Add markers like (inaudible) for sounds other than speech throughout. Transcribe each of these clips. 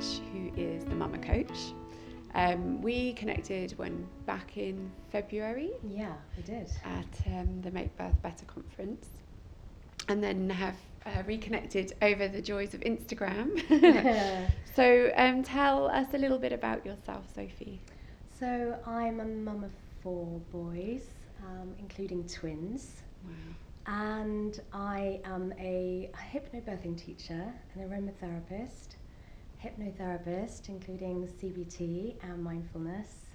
Who is the Mamma Coach. Um, we connected when back in February Yeah, we did. at um, the Make Birth Better conference, and then have uh, reconnected over the joys of Instagram. (laughs) (laughs) so, um, tell us a little bit about yourself, Sophie. so I'm a mum of four boys, um, including twins. Wow. And I am a hypnobirthing teacher, an aromatherapist, hypnotherapist, including CBT and mindfulness,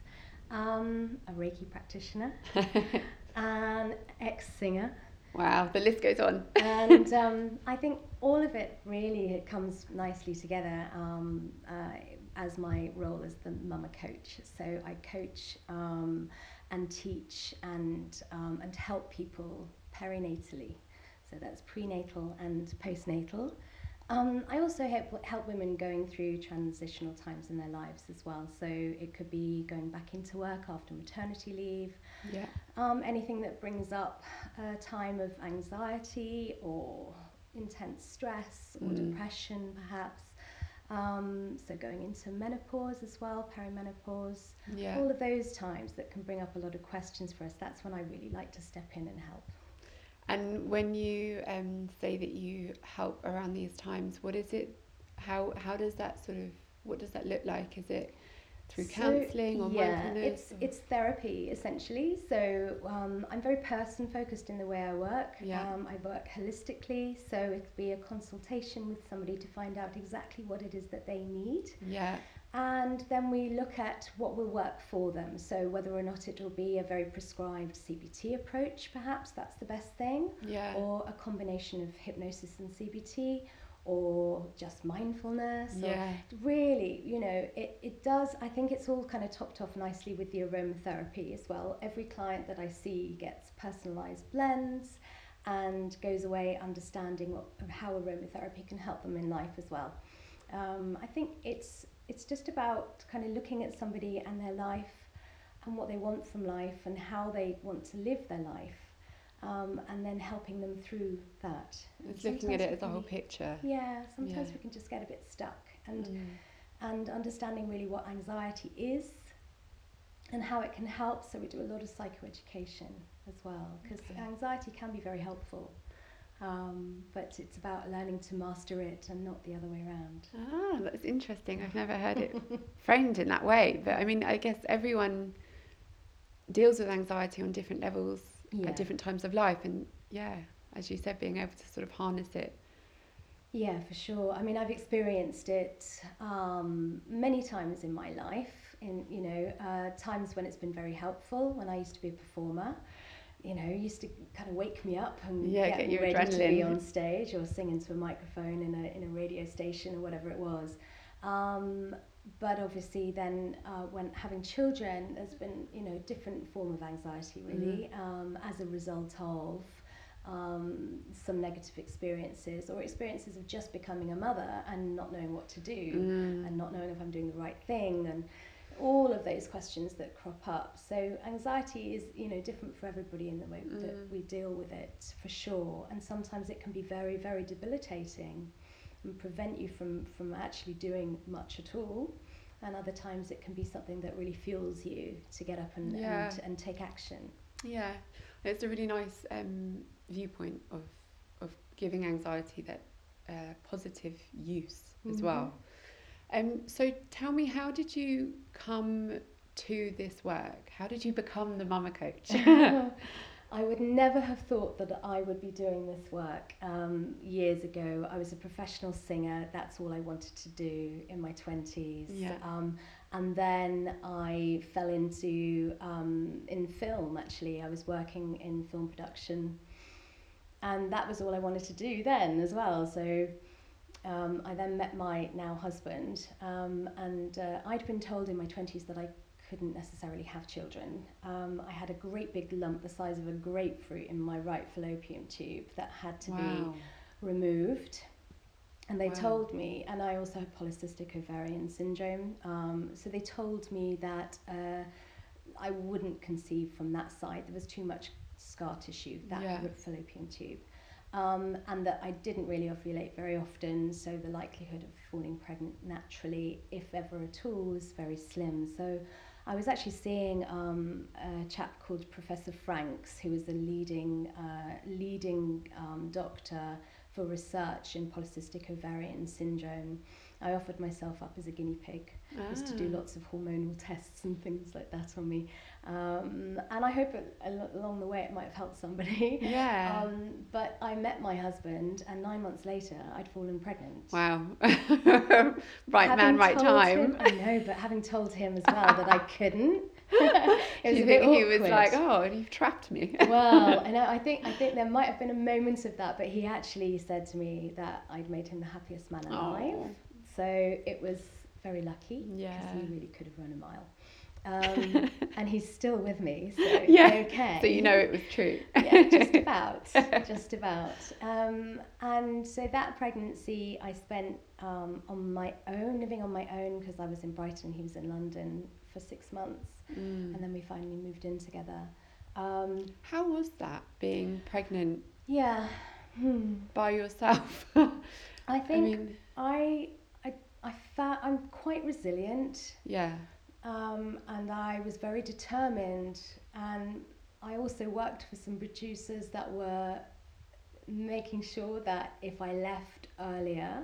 um, a Reiki practitioner, (laughs) an ex singer. wow, the list goes on. (laughs) and um, I think all of it really it comes nicely together um, uh, as my role as the Mamma Coach. So I coach um, and teach and um, and help people perinatally. So that's prenatal and postnatal. Um, I also help, help women going through transitional times in their lives as well. So it could be going back into work after maternity leave, Yeah. um, anything that brings up a time of anxiety or intense stress or Mm. depression, perhaps. Um, so going into menopause as well, perimenopause, Yeah. all of those times that can bring up a lot of questions for us. That's when I really like to step in and help. And when you um, say that you help around these times, what is it? How how does that sort of what does that look like? Is it through So, counselling or yeah, mindfulness? it's or- it's therapy essentially. So um, I'm very person focused in the way I work. Yeah. Um, I work holistically, so it could be a consultation with somebody to find out exactly what it is that they need, yeah, and then we look at what will work for them. So whether or not it will be a very prescribed CBT approach, perhaps that's the best thing, yeah, or a combination of hypnosis and CBT. Or just mindfulness, yeah, really you know it, it does i think it's all kind of topped off nicely with the aromatherapy as well every client that i see gets personalized blends and goes away understanding what, how aromatherapy can help them in life as well um, i think it's it's just about kind of looking at somebody and their life and what they want from life and how they want to live their life um, and then helping them through that it's looking at it as a whole picture. yeah sometimes Yeah. we can just get a bit stuck and Mm. and understanding really what anxiety is and how it can help. So we do a lot of psychoeducation as well because Okay. anxiety can be very helpful. Um, but it's about learning to master it and not the other way around. Ah, that's interesting. I've never heard it (laughs) framed in that way. But I mean, I guess everyone deals with anxiety on different levels Yeah. at different times of life, and yeah, as you said, being able to sort of harness it. Yeah, for sure. I mean, I've experienced it um, many times in my life. In you know, uh, times when it's been very helpful. When I used to be a performer, you know, used to kind of wake me up and Yeah, get, get me your ready to be on stage or sing into a microphone in a in a radio station or whatever it was. Um, but obviously, then uh, when having children, there's been you know different form of anxiety really um, as a result of um, some negative experiences or experiences of just becoming a mother and not knowing what to do Mm. and not knowing if I'm doing the right thing and all of those questions that crop up. So anxiety is, you know, different for everybody in the way that Mm. we deal with it for sure. And sometimes it can be very, very debilitating and prevent you from from actually doing much at all. And other times it can be something that really fuels you to get up and, Yeah. and, and take action. Yeah, it's a really nice um, viewpoint of of giving anxiety that uh, positive use as Mhm. well. Um, so tell me, how did you come to this work? How did you become the Mamma Coach? (laughs) (laughs) I would never have thought that I would be doing this work um, years ago. I was a professional singer. That's all I wanted to do in my 20s. Yeah. Um, and then I fell into um, in film. Actually, I was working in film production, and that was all I wanted to do then as well. So. Um, I then met my now husband, um, and uh, I'd been told in my 20s that I couldn't necessarily have children. Um, I had a great big lump the size of a grapefruit in my right fallopian tube that had to wow. be removed. And they Wow. told me, and I also have polycystic ovarian syndrome. Um, so they told me that uh, I wouldn't conceive from that side. There was too much scar tissue, that Yeah. fallopian tube. Um, and that I didn't really ovulate very often, so the likelihood of falling pregnant naturally, if ever at all, was very slim. So I was actually seeing um, a chap called Professor Franks, who is a leading uh, leading um, doctor for research in polycystic ovarian syndrome. I offered myself up as a guinea pig ah. just to do ah. lots of hormonal (laughs) tests and things like that on me. Um, and I hope it, along the way it might have helped somebody. (laughs) Yeah. Um, but I met my husband, and nine months later, I'd fallen pregnant. Wow. (laughs) right having man, right time. Him, I know, but having told him as well that I couldn't. (laughs) it was you think he was like, "Oh, you've trapped me." well, and I think I think there might have been a moment of that, but he actually said to me that I'd made him the happiest man alive. Oh. So it was very lucky because yeah. he really could have run a mile. Um, (laughs) and he's still with me, so yeah. okay. So you know it was true. yeah, just (laughs) about, just about. Um, and so that pregnancy, I spent um, on my own, living on my own because I was in Brighton, he was in London for six months, mm. and then we finally moved in together. Um, How was that being pregnant? Yeah. Hmm. By yourself. (laughs) I think I, mean, I I I I'm quite resilient. Yeah. Um, and I was very determined. And I also worked for some producers that were making sure that if I left earlier,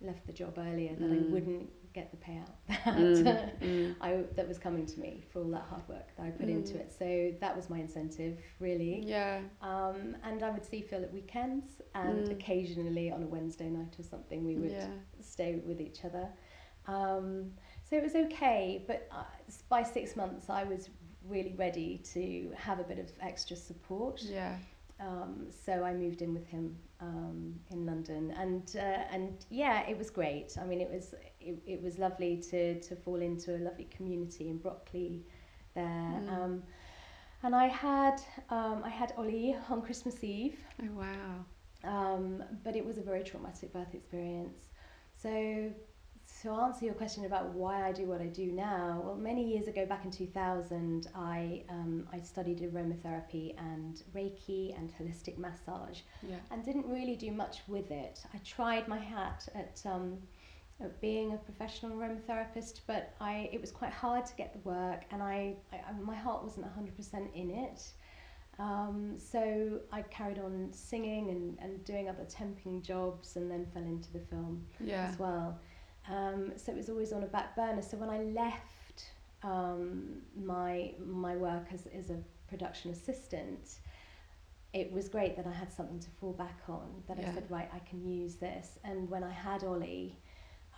left the job earlier, that mm. I wouldn't get the payout (laughs) that mm, mm. I that was coming to me for all that hard work that I put mm. into it. So that was my incentive, really. Yeah. Um, and I would see Phil at weekends, and mm. occasionally on a Wednesday night or something, we would yeah. stay with each other. Um, so it was okay, but uh, by six months, I was really ready to have a bit of extra support. Yeah. Um, so I moved in with him um, in London, and uh, and yeah, it was great. I mean, it was it, it was lovely to to fall into a lovely community in Brockley, there. Mm. Um, and I had um, I had Ollie on Christmas Eve. Oh wow! Um, but it was a very traumatic birth experience. So to answer your question about why I do what I do now, well, many years ago, back in 2000, I, um, I studied aromatherapy and Reiki and holistic massage yeah. and didn't really do much with it. I tried my hat at, um, at being a professional aromatherapist, but I, it was quite hard to get the work and I, I my heart wasn't 100% in it. Um, so I carried on singing and, and doing other temping jobs and then fell into the film yeah. as well. Um, so it was always on a back burner. So when I left um, my my work as, as a production assistant, it was great that I had something to fall back on. That yeah. I said, right, I can use this. And when I had Ollie,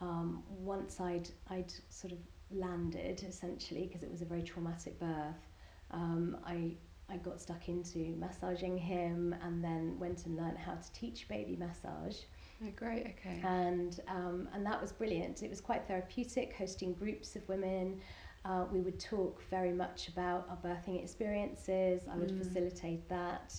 um, once I'd I'd sort of landed essentially because it was a very traumatic birth, um, I I got stuck into massaging him and then went and learned how to teach baby massage. Oh, great. Okay. And um, and that was brilliant. It was quite therapeutic, hosting groups of women. Uh, we would talk very much about our birthing experiences. I would mm. facilitate that.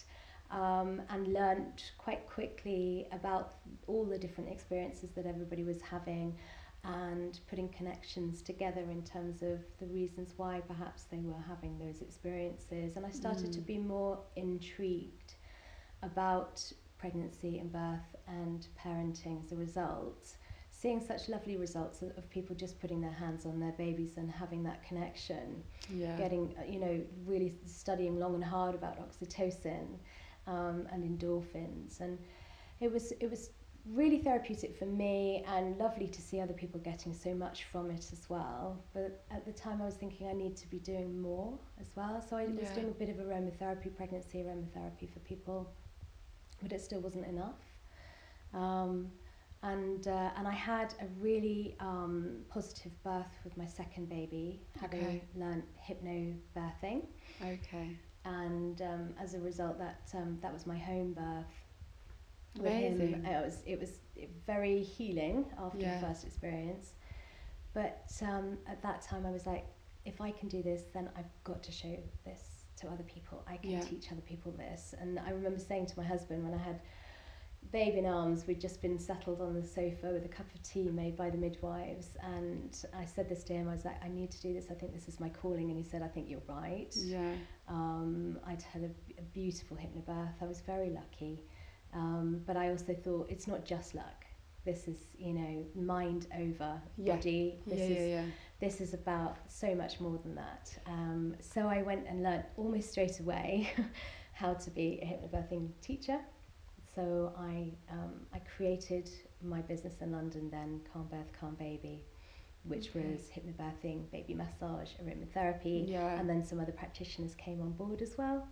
Um, and learned quite quickly about all the different experiences that everybody was having and putting connections together in terms of the reasons why perhaps they were having those experiences. And I started mm. to be more intrigued about pregnancy and birth and parenting as a result, seeing such lovely results of, people just putting their hands on their babies and having that connection, yeah. getting, uh, you know, really studying long and hard about oxytocin um, and endorphins. And it was, it was really therapeutic for me and lovely to see other people getting so much from it as well. But at the time, I was thinking I need to be doing more as well. So I yeah. was doing a bit of aromatherapy, pregnancy aromatherapy for people but it still wasn't enough. Um, and uh, and I had a really um, positive birth with my second baby, having okay. learnt hypnobirthing. Okay. And um, as a result, that um, that was my home birth. Amazing. Him. It was it was very healing after yeah. the first experience. But um, at that time, I was like, if I can do this, then I've got to show this to other people. I can yeah. teach other people this. And I remember saying to my husband when I had babe in arms, we'd just been settled on the sofa with a cup of tea made by the midwives. And I said this to him, I was like, I need to do this. I think this is my calling. And he said, I think you're right. Yeah. Um, I'd had a, a beautiful hypnobirth. I was very lucky. Um, but I also thought it's not just luck. This is, you know, mind over Yeah. body. This yeah, is yeah, yeah. This is about so much more than that. Um, so I went and learned almost straight away (laughs) how to be a hypnobirthing teacher. So I um, I created my business in London then, Calm Birth, Calm Baby, which Okay. was hypnobirthing, baby massage, aromatherapy, Yeah. and then some other practitioners came on board as well.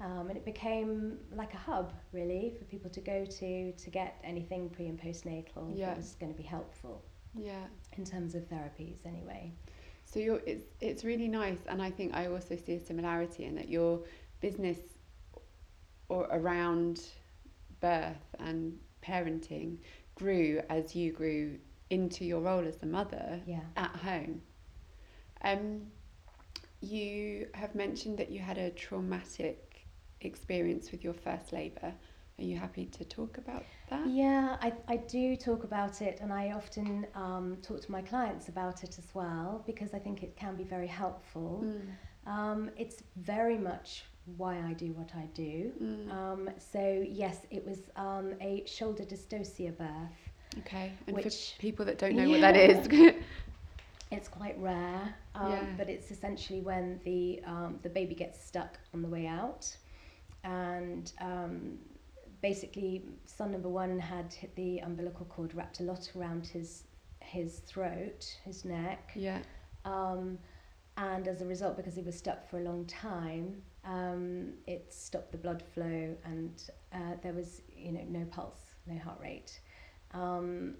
Um, and it became like a hub, really, for people to go to to get anything pre and postnatal Yeah. that was going to be helpful Yeah. in terms of therapies, anyway. So you're it's it's really nice, and I think I also see a similarity in that your business or around birth and parenting grew as you grew into your role as a mother Yeah. at home. Um, you have mentioned that you had a traumatic experience with your first labour. Are you happy to talk about that? Yeah, I, I do talk about it, and I often um, talk to my clients about it as well because I think it can be very helpful. Mm, Um, it's very much why I do what I do. mm, Um, so, yes, it was um, a shoulder dystocia birth. okay, and which- for people that don't know what that is, (laughs) It's quite rare, um, Yeah. but it's essentially when the um, the baby gets stuck on the way out, and um, basically, son number one had the umbilical cord wrapped a lot around his his throat, his neck, yeah, um, and as a result, because he was stuck for a long time, um, it stopped the blood flow, and uh, there was you know no pulse, no heart rate. Um,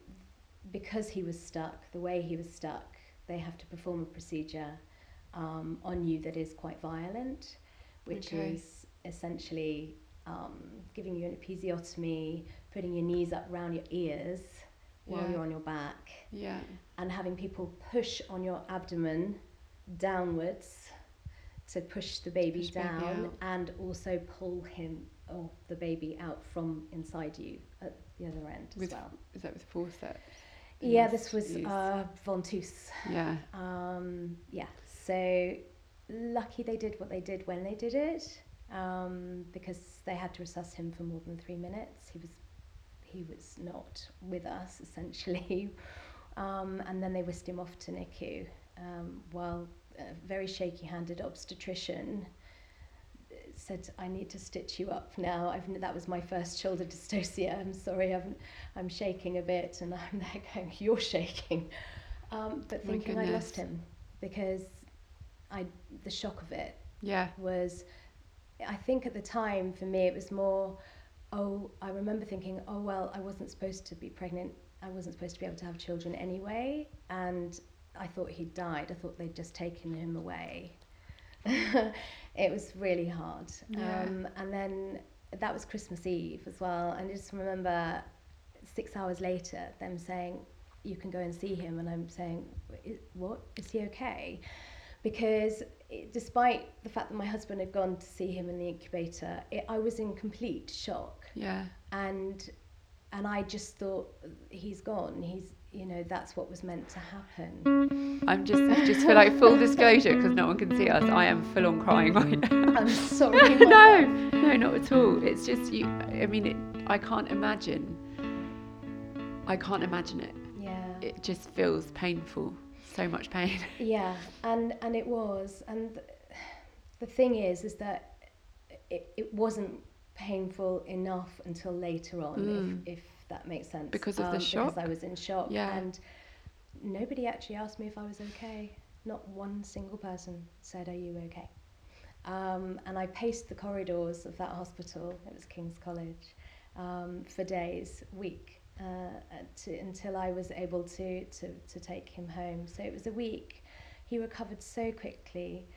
because he was stuck, the way he was stuck, they have to perform a procedure um, on you that is quite violent, which Okay. is essentially um, giving you an episiotomy, putting your knees up around your ears while Yeah. you're on your back, yeah. and having people push on your abdomen downwards to push the baby Push down out. and also pull him or the baby out from inside you at the other end as With well. is that with forceps? Yeah, this was uh, Ventouse. yeah, Um, yeah, so lucky they did what they did when they did it um, because they had to assess him for more than three minutes. He was he was not with us essentially, (laughs) um, and then they whisked him off to NICU um, while a very shaky-handed obstetrician said I need to stitch you up now. I've that was my first shoulder dystocia. I'm sorry, I'm I'm shaking a bit, and I'm there going, (laughs) you're shaking, um, but thinking I lost him because I the shock of it yeah, was I think at the time for me it was more oh I remember thinking oh well I wasn't supposed to be pregnant. I wasn't supposed to be able to have children anyway. And I thought he'd died. I thought they'd just taken him away. (laughs) It was really hard. Yeah. um, and then that was Christmas Eve as well. And I just remember six hours later them saying you can go and see him. And I'm saying what? Is he okay because it, despite the fact that my husband had gone to see him in the incubator, it, I was in complete shock, yeah, and and I just thought he's gone. He's you know that's what was meant to happen. I'm just just for like full disclosure because no one can see us. I am full on crying right now. I'm sorry. (laughs) (laughs) no, no, not at all. It's just you. I mean, it, I can't imagine. I can't imagine it. Yeah. It just feels painful. So much pain. (laughs) Yeah, and and it was, and the thing is, is that it, it wasn't painful enough until later on, Mm. if if that makes sense. Because of the shock. Because? I was in shock, Yeah. and nobody actually asked me if I was okay. Not one single person said, "Are you okay?" Um, and I paced the corridors of that hospital. It was King's College um, for days, week, uh, to, until I was able to, to to take him home. So it was a week. He recovered so quickly.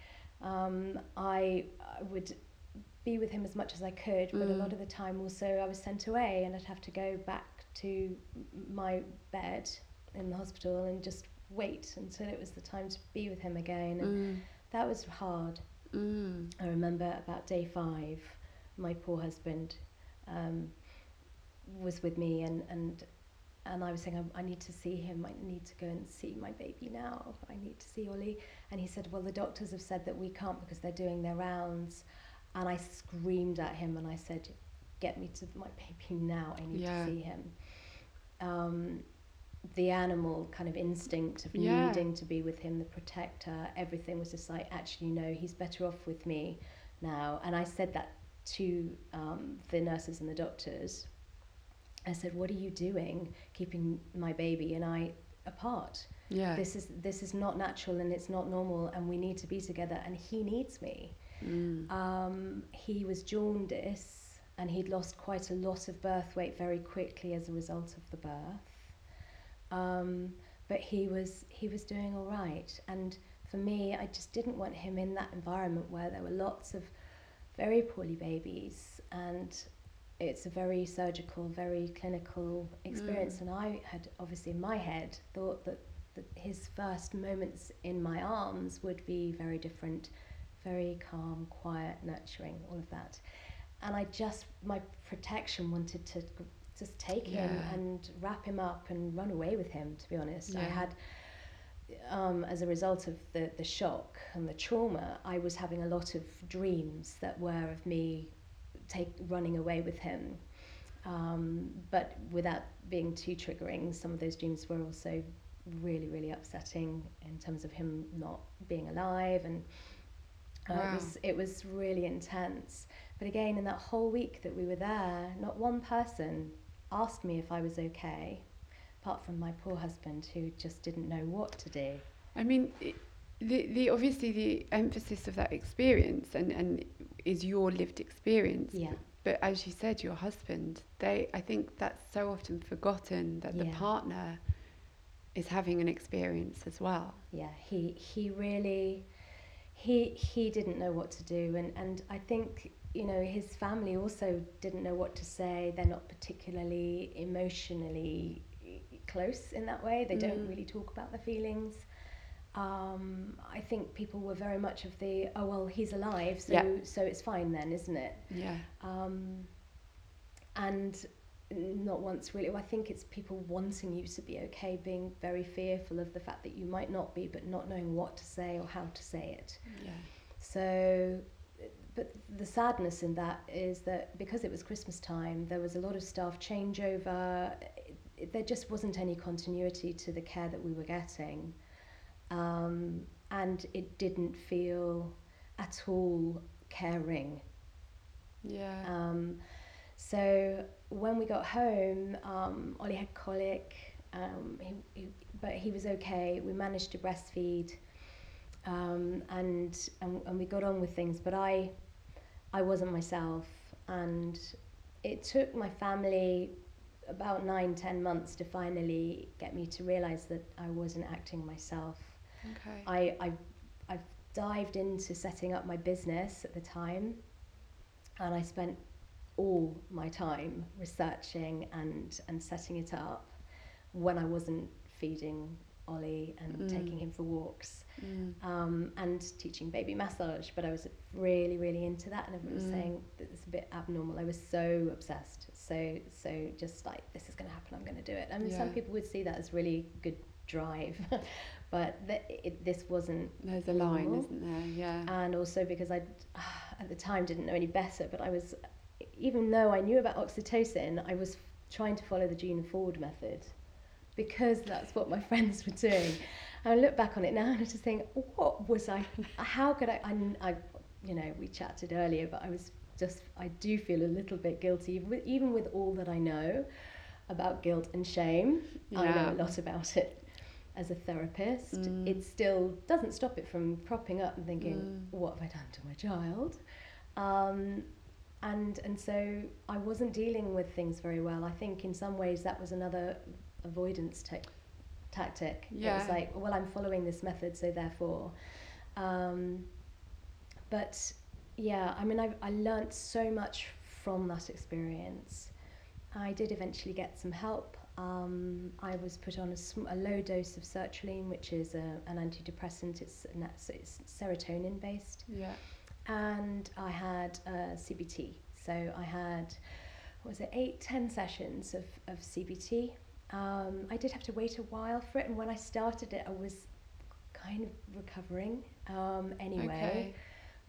Um, I, I would be with him as much as I could, but a Mm. lot of the time also I was sent away and I'd have to go back to my bed in the hospital and just wait until it was the time to be with him again. And Mm, that was hard. mm, I remember about day five, my poor husband um, was with me, and and and I was saying I, I need to see him. I need to go and see my baby now. I need to see Ollie, and he said, "Well, the doctors have said that we can't because they're doing their rounds." And I screamed at him and I said, get me to my (laughs) baby now. I need Yeah. to see him. Um, the animal kind of instinct of Yeah. needing to be with him, the protector, everything was just like, actually, no, he's better off with me now. And I said that to um, the nurses and the doctors. I said, "What are you doing, keeping my baby and I apart? Yeah. This is this is not natural and it's not normal, and we need to be together. And he needs me." Mm. Um, he was jaundice and he'd lost quite a lot of birth weight very quickly as a result of the birth. Um, but he was he was doing all right, and for me, I just didn't want him in that environment where there were lots of very poorly babies, and it's a very surgical, very clinical experience. And I had obviously in my head thought that, that his first moments in my arms would be very different, very calm, quiet, nurturing, all of that. And I just my protection wanted to just take him and wrap him up and run away with him. To be honest, I had um, as a result of the, the shock and the trauma, I was having a lot of dreams that were of me take running away with him. Um, but without being too triggering, some of those dreams were also really, really upsetting in terms of him not being alive, and uh, Wow. it was it was really intense. But again, in that whole week that we were there, not one person asked me if I was okay, apart from my poor husband who just didn't know what to do. I mean, the the obviously the emphasis of that experience and and is your lived experience. Yeah. But as you said, your husband, they I think that's so often forgotten that the partner is having an experience as well. yeah he he really he he didn't know what to do and and i think you know his family also didn't know what to say they're not particularly emotionally close in that way they don't Mm. really talk about the feelings um, I think people were very much of the oh well he's alive so Yeah. so it's fine then isn't it Yeah. um, and not once really. I think it's people wanting you to be okay, being very fearful of the fact that you might not be, but not knowing what to say or how to say it. Yeah. So, but the sadness in that is that because it was Christmas time, there was a lot of staff changeover. It, there just wasn't any continuity to the care that we were getting. Um, and it didn't feel at all caring. Yeah. Um, so when we got home, um, Ollie had colic, um, he, he, but he was okay. We managed to breastfeed, um, and, and and we got on with things. But I, I wasn't myself, and it took my family about nine, ten months to finally get me to realize that I wasn't acting myself. Okay. I, I, I dived into setting up my business at the time, and I spent all my time researching and, and setting it up when I wasn't feeding Ollie and Mm. taking him for walks Mm. um, and teaching baby massage. But I was really, really into that, and everyone was Mm. saying that it's a bit abnormal. I was so obsessed, so so just like this is going to happen, I'm going to do it. I mean, some people would see that as really good drive, (laughs) but th- it, this wasn't. There's a line, normal. isn't there? Yeah. And also because I (sighs) at the time didn't know any better, but I was even though I knew about oxytocin, I was trying to follow the Gina Ford method because that's what my (laughs) friends were doing. And I look back on it now and I just think, what was I? How could I? I, I you know, we chatted earlier, but I was just, I do feel a little bit guilty, even with, even with all that I know about guilt and shame. Yeah. I know a lot about it as a therapist. Mm. It still doesn't stop it from propping up and thinking, Mm. what have I done to my child? Um, and and so I wasn't dealing with things very well. I think in some ways that was another avoidance tech tactic. Yeah. It was like, well, I'm following this method, so therefore. Um, but yeah, I mean, I I learnt so much from that experience. I did eventually get some help. Um, I was put on a, sm- a low dose of sertraline, which is a, an antidepressant. It's, so it's serotonin based Yeah. and I had uh, CBT. So I had, what was it, eight, ten sessions of, of CBT. Um, I did have to wait a while for it, and when I started it, I was kind of recovering um, anyway. Okay.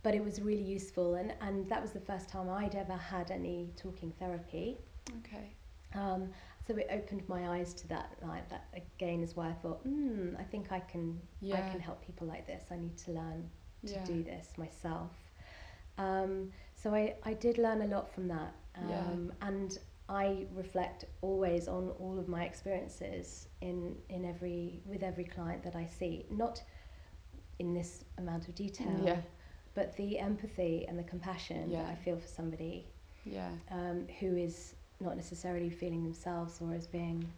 but it was really useful, and and that was the first time I'd ever had any talking therapy. Okay. Um, so it opened my eyes to that. Like that again is why I thought, hmm, I think I can Yeah. I can help people like this. I need to learn to Yeah. do this myself. Um, so I, I did learn a lot from that. Yeah. Um, And I reflect always on all of my experiences in, in every with every client that I see. Not in this amount of detail, Yeah. but the empathy and the compassion Yeah. that I feel for somebody Yeah. um, who is not necessarily feeling themselves or as being,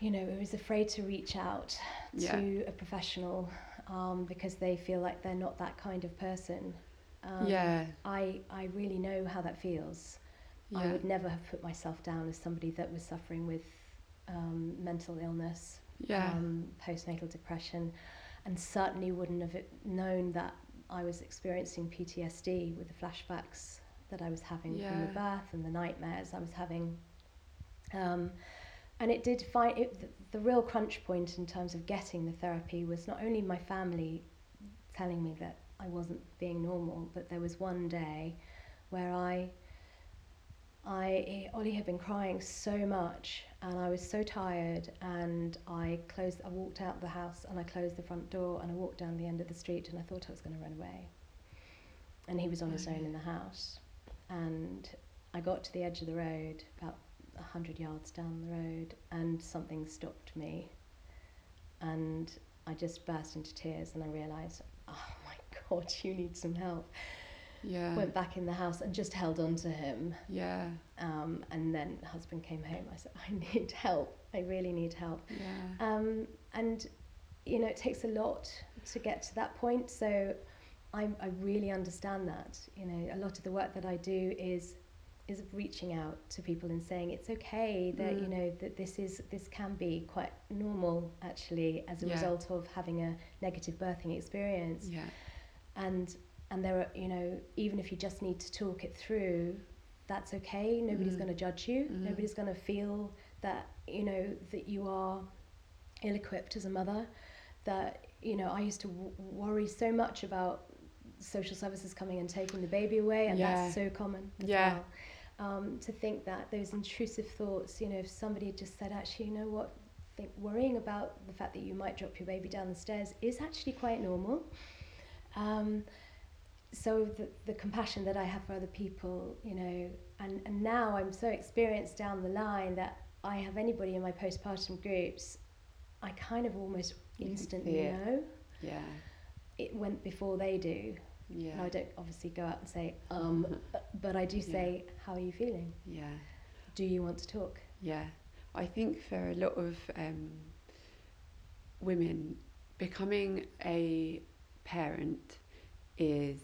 you know, who is afraid to reach out Yeah. to a professional um, because they feel like they're not that kind of person. Um, yeah. I, I really know how that feels. yeah. I would never have put myself down as somebody that was suffering with um, mental illness, Yeah. um, postnatal depression, and certainly wouldn't have known that I was experiencing PTSD with the flashbacks that I was having from the birth and the nightmares I was having. Um, and it did find it, the, the real crunch point in terms of getting the therapy was not only my family telling me that I wasn't being normal, but there was one day where I I Ollie had been crying so much and I was so tired and I closed I walked out the house and I closed the front door and I walked down the end of the street and I thought I was going to run away. And he was on his own in the house. And I got to the edge of the road about a hundred yards down the road and something stopped me and I just burst into tears and I realised, oh my (laughs) god, you need some help. Yeah. Went back in the house and just held on to him Yeah. um, and then husband came home. I said, I (laughs) need help. I really need help. Yeah. Um, and, you know, it takes a lot to get to that point. So I, I really understand that. You know, a lot of the work that I do is is reaching out to people and saying it's okay that you Mm. know that this is this can be quite normal actually as a Yeah. result of having a negative birthing experience Yeah. and and there are you know even if you just need to talk it through that's okay nobody's Mhm. going to judge you Mhm. nobody's going to feel that you know that you are ill-equipped as a mother that you know i used to w- worry so much about social services coming and taking the baby away and Yeah. that's so common as Yeah. well um, to think that those intrusive thoughts you know if somebody had just said actually you know what think worrying about the fact that you might drop your baby down the stairs is actually quite normal um, so the, the compassion that I have for other people, you know, and, and now I'm so experienced down the line that I have anybody in my postpartum groups, I kind of almost instantly know Yeah. it went before they do. Yeah. And I don't obviously go out and say, um, (laughs) but I do Yeah. say, how are you feeling? Yeah. Do you want to talk? Yeah, I think for a lot of um, women, becoming a parent is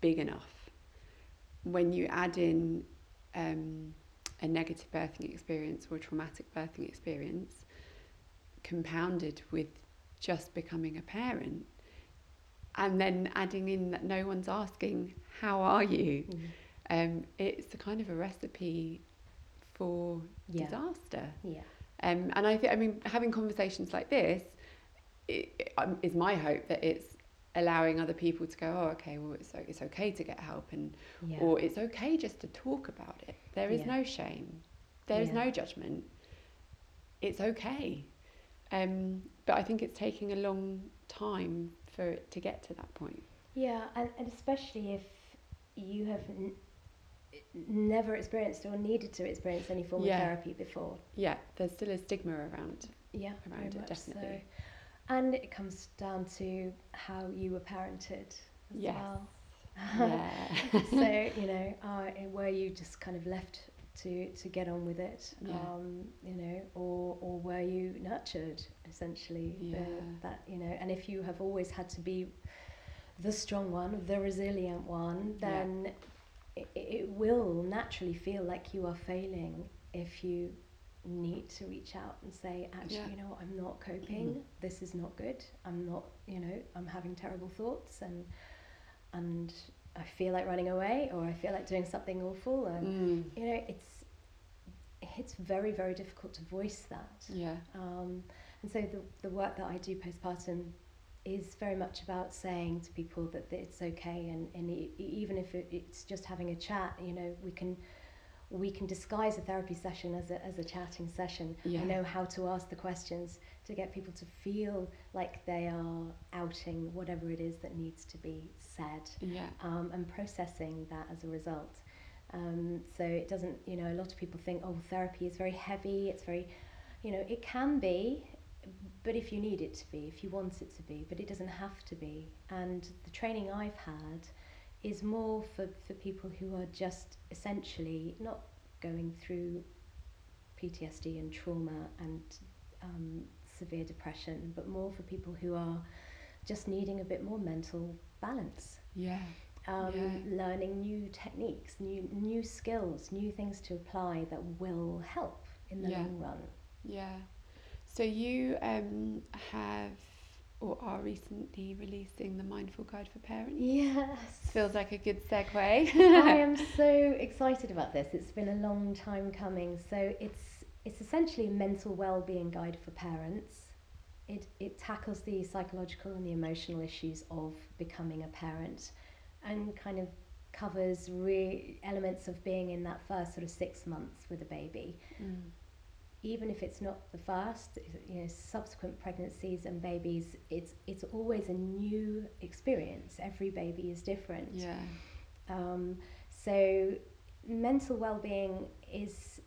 big enough. When you add in um, a negative birthing experience or a traumatic birthing experience, compounded with just becoming a parent, and then adding in that no one's asking, How are you? Um, it's a kind of a recipe for Yeah. disaster. Yeah. Um, and I think, I mean, having conversations like this it, um, is my hope that it's allowing other people to go, oh, okay, well, it's, it's okay to get help, and Yeah. or it's okay just to talk about it. There is Yeah. no shame, there is no judgment. It's okay. Um, but I think it's taking a long time for it to get to that point. Yeah, and, and especially if you have n- never experienced or needed to experience any form Yeah. of therapy before. Yeah, there's still a stigma around. Yeah, Around it, definitely. so. And it comes down to how you were parented as Yes. well. (laughs) Yeah. so (laughs) you know, uh, were you just kind of left to to get on with it, Yeah. um, you know, or or were you nurtured essentially? Yeah. that you know, and if you have always had to be the strong one, the resilient one, Yeah. then it, it will naturally feel like you are failing if you need to reach out and say actually Yeah. you know what, i'm not coping Mhm. this is not good i'm not you know i'm having terrible thoughts and and i feel like running away or i feel like doing something awful and Mm, you know it's it's very very difficult to voice that yeah. um, and so the, the work that I do postpartum is very much about saying to people that it's okay and, and even if it's just having a chat you know we can we can disguise a therapy session as a, as a chatting session yeah. know how to ask the questions to get people to feel like they are outing whatever it is that needs to be said yeah. um, and processing that as a result um, so it doesn't you know a lot of people think oh therapy is very heavy it's very you know it can be but if you need it to be, if you want it to be, but it doesn't have to be. And the training I've had is more for, for people who are just essentially not going through PTSD and trauma and um, severe depression, but more for people who are just needing a bit more mental balance. Yeah. Um, yeah. Learning new techniques, new new skills, new things to apply that will help in the yeah. long run. Yeah. So you um, have or are recently releasing the Mindful Guide for Parents. Yes. Feels like a good segue. (laughs) I am (laughs) so excited about this. It's been a long time coming. So it's it's essentially a mental well-being guide for parents. It it tackles the psychological and the emotional issues of becoming a parent and kind of covers re- elements of being in that first sort of 6 months with a baby. Mm even if it's not the first, you know, subsequent pregnancies and babies, it's it's always a new experience. Every baby is different. Yeah. Um, so mental well-being is,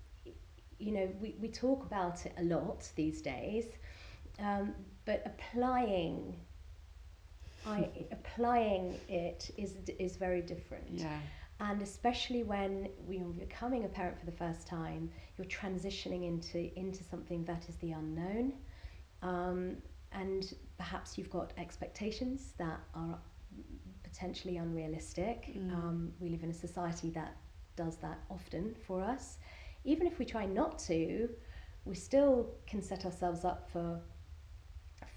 you know, we, we talk about it a lot these days, um, but applying, (laughs) I applying it is is very different. Yeah. And especially when you're becoming a parent for the first time, you're transitioning into, into something that is the unknown. Um, and perhaps you've got expectations that are potentially unrealistic. Mm. Um, we live in a society that does that often for us. Even if we try not to, we still can set ourselves up for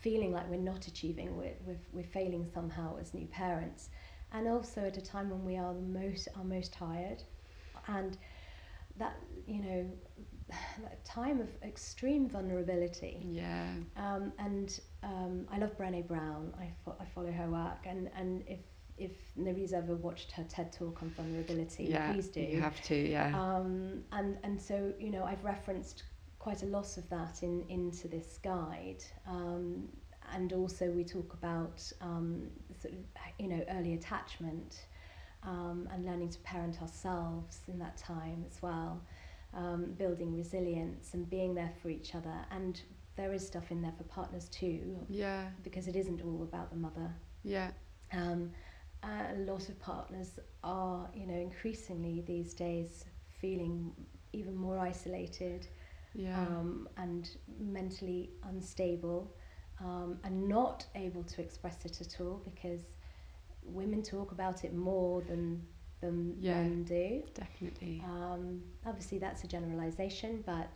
feeling like we're not achieving, we're, we're, we're failing somehow as new parents and also at a time when we are the most are most tired. And that you know (sighs) that time of extreme vulnerability. Yeah. Um, and um, I love Brené Brown. I, fo- I follow her work. And and if if nobody's ever watched her TED talk on vulnerability yeah, please do. you have to yeah. Um, and and so you know I've referenced quite a lot of that in into this guide. Um, and also we talk about um, sort of you know early attachment um, and learning to parent ourselves in that time as well, um, building resilience and being there for each other. And there is stuff in there for partners too. Yeah. Because it isn't all about the mother. Yeah. Um, a lot of partners are, you know, increasingly these days feeling even more isolated yeah. um, and mentally unstable um, and not able to express it at all because women talk about it more than than yeah, men do. Definitely. Um, obviously, that's a generalization, but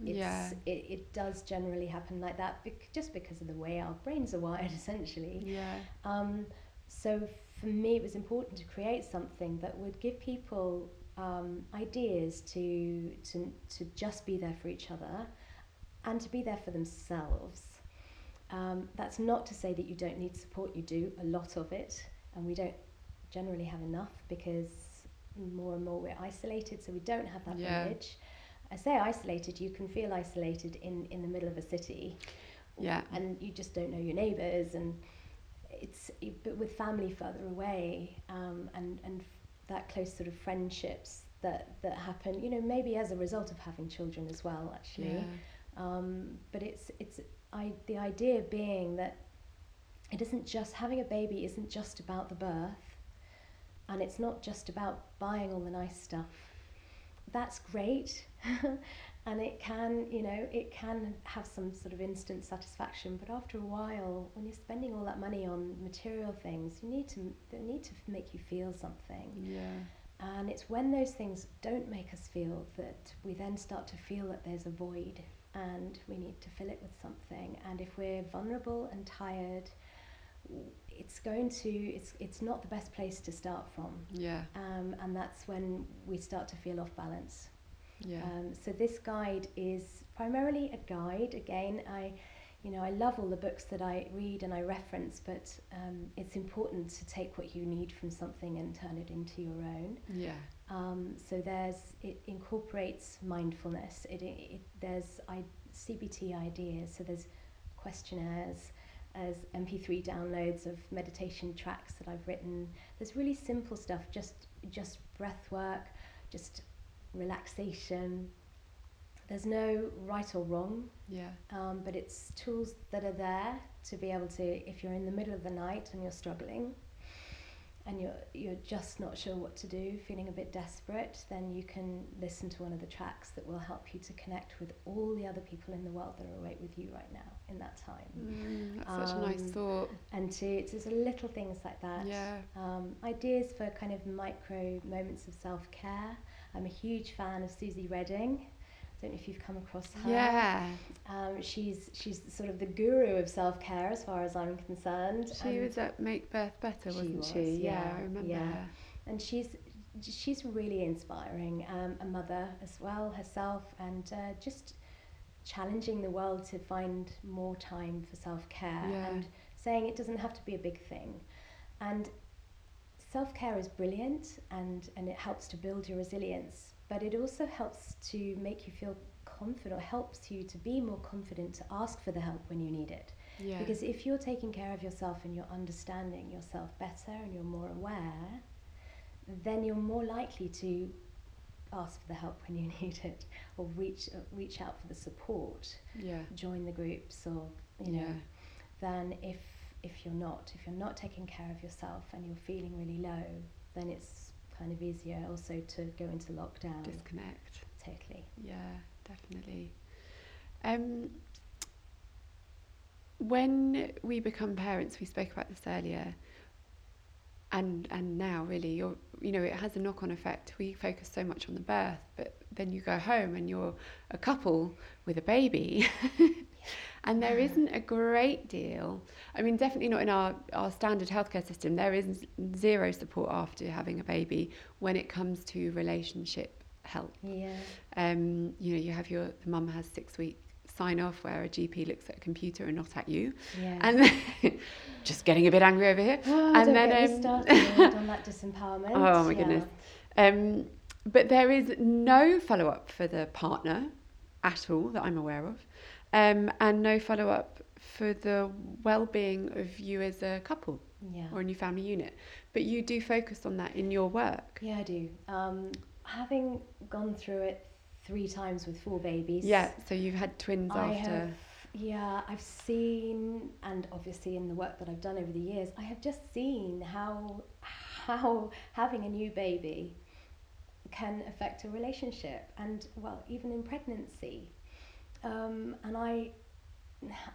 it's, yeah. it, it does generally happen like that bec- just because of the way our brains are wired, (laughs) essentially. Yeah. Um, so for me, it was important to create something that would give people um, ideas to, to, to just be there for each other and to be there for themselves. Um, that's not to say that you don't need support, you do a lot of it, and we don't generally have enough because more and more we're isolated, so we don't have that yeah. I say isolated, you can feel isolated in, in the middle of a city. Yeah. And you just don't know your neighbours, and it's but with family further away, um, and and that close sort of friendships that that happen, you know, maybe as a result of having children as well, actually. Yeah. Um, but it's it's I, the idea being that it isn't just having a baby isn't just about the birth and it's not just about buying all the nice stuff. That's great (laughs) and it can you know it can have some sort of instant satisfaction but after a while when you're spending all that money on material things you need to they need to make you feel something. Yeah. And it's when those things don't make us feel that we then start to feel that there's a void and we need to fill it with something. And if we're vulnerable and tired, it's going to it's it's not the best place to start from. Yeah. Um, and that's when we start to feel off balance. Yeah. Um, so this guide is primarily a guide. Again, I, you know, I love all the books that I read and I reference, but um, it's important to take what you need from something and turn it into your own. Yeah. Um, so there's it incorporates mindfulness. It, it there's I, CBT ideas. So there's questionnaires, as MP3 downloads of meditation tracks that I've written. There's really simple stuff, just just breath work, just relaxation, there's no right or wrong. Yeah. Um, but it's tools that are there to be able to, if you're in the middle of the night and you're struggling, and you're you're just not sure what to do, feeling a bit desperate, then you can listen to one of the tracks that will help you to connect with all the other people in the world that are awake with you right now in that time. Mm, that's um, such a nice um, thought. And to just little things like that. Yeah. Um, ideas for kind of micro moments of self care. I'm a huge fan of Suzy Reading don't know if you've come across her. Yeah. Um, she's she's sort of the guru of self care as far as I'm concerned. She was at Make Birth Better, wasn't she? Was, she? Yeah, yeah, I remember. Yeah. And she's she's really inspiring. Um, a mother as well herself, and uh, just challenging the world to find more time for self care yeah. and saying it doesn't have to be a big thing. And self care is brilliant, and and it helps to build your resilience but it also helps to make you feel confident, or helps you to be more confident to ask for the help when you need it. Yeah. Because if you're taking care of yourself and you're understanding yourself better and you're more aware, then you're more likely to ask for the help when you (laughs) need it or reach uh, reach out for the support. Yeah. Join the groups or you know yeah. than if if you're not if you're not taking care of yourself and you're feeling really low, then it's kind of easier also to go into lockdown. Disconnect. Totally. Yeah, definitely. Um, when we become parents, we spoke about this earlier, and and now really, you're you know it has a knock on effect. We focus so much on the birth, but then you go home and you're a couple with a baby. (laughs) And there isn't a great deal. I mean, definitely not in our, our standard healthcare system. There is zero support after having a baby when it comes to relationship help. Yeah. Um, you know, you have your the mum has six week sign off where a GP looks at a computer and not at you. Yeah. And then, (laughs) just getting a bit angry over here. Oh, and then um, (laughs) on that disempowerment. Oh my yeah. goodness. Um, but there is no follow up for the partner at all that I'm aware of um, and no follow up for the well being of you as a couple yeah. or a new family unit. But you do focus on that in your work. Yeah, I do. Um, having gone through it three times with four babies. Yeah, so you've had twins I after. Have, yeah, I've seen, and obviously in the work that I've done over the years, I have just seen how how having a new baby can affect a relationship, and well, even in pregnancy. Um, and I,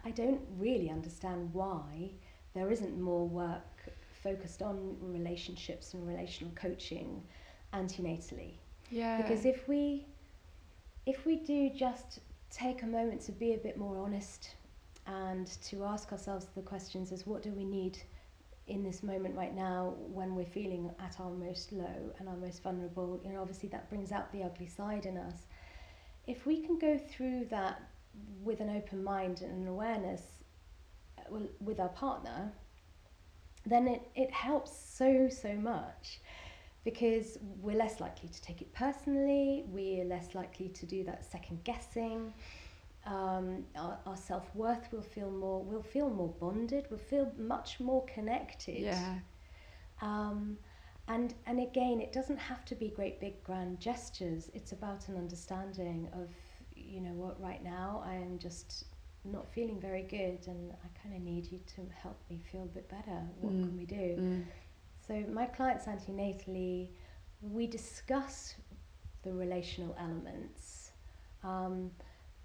I don't really understand why there isn't more work focused on relationships and relational coaching antenatally. Yeah. Because if we, if we do just take a moment to be a bit more honest and to ask ourselves the questions as what do we need in this moment right now when we're feeling at our most low and our most vulnerable you know obviously that brings out the ugly side in us if we can go through that with an open mind and an awareness uh, with our partner, then it, it helps so, so much because we're less likely to take it personally, we're less likely to do that second guessing. Um, our, our self worth will feel more, we'll feel more bonded, we'll feel much more connected. Yeah. Um, and and again, it doesn't have to be great big grand gestures. It's about an understanding of you know what, right now I am just not feeling very good and I kind of need you to help me feel a bit better. What mm. can we do? Mm. So, my clients antenatally, we discuss the relational elements, um,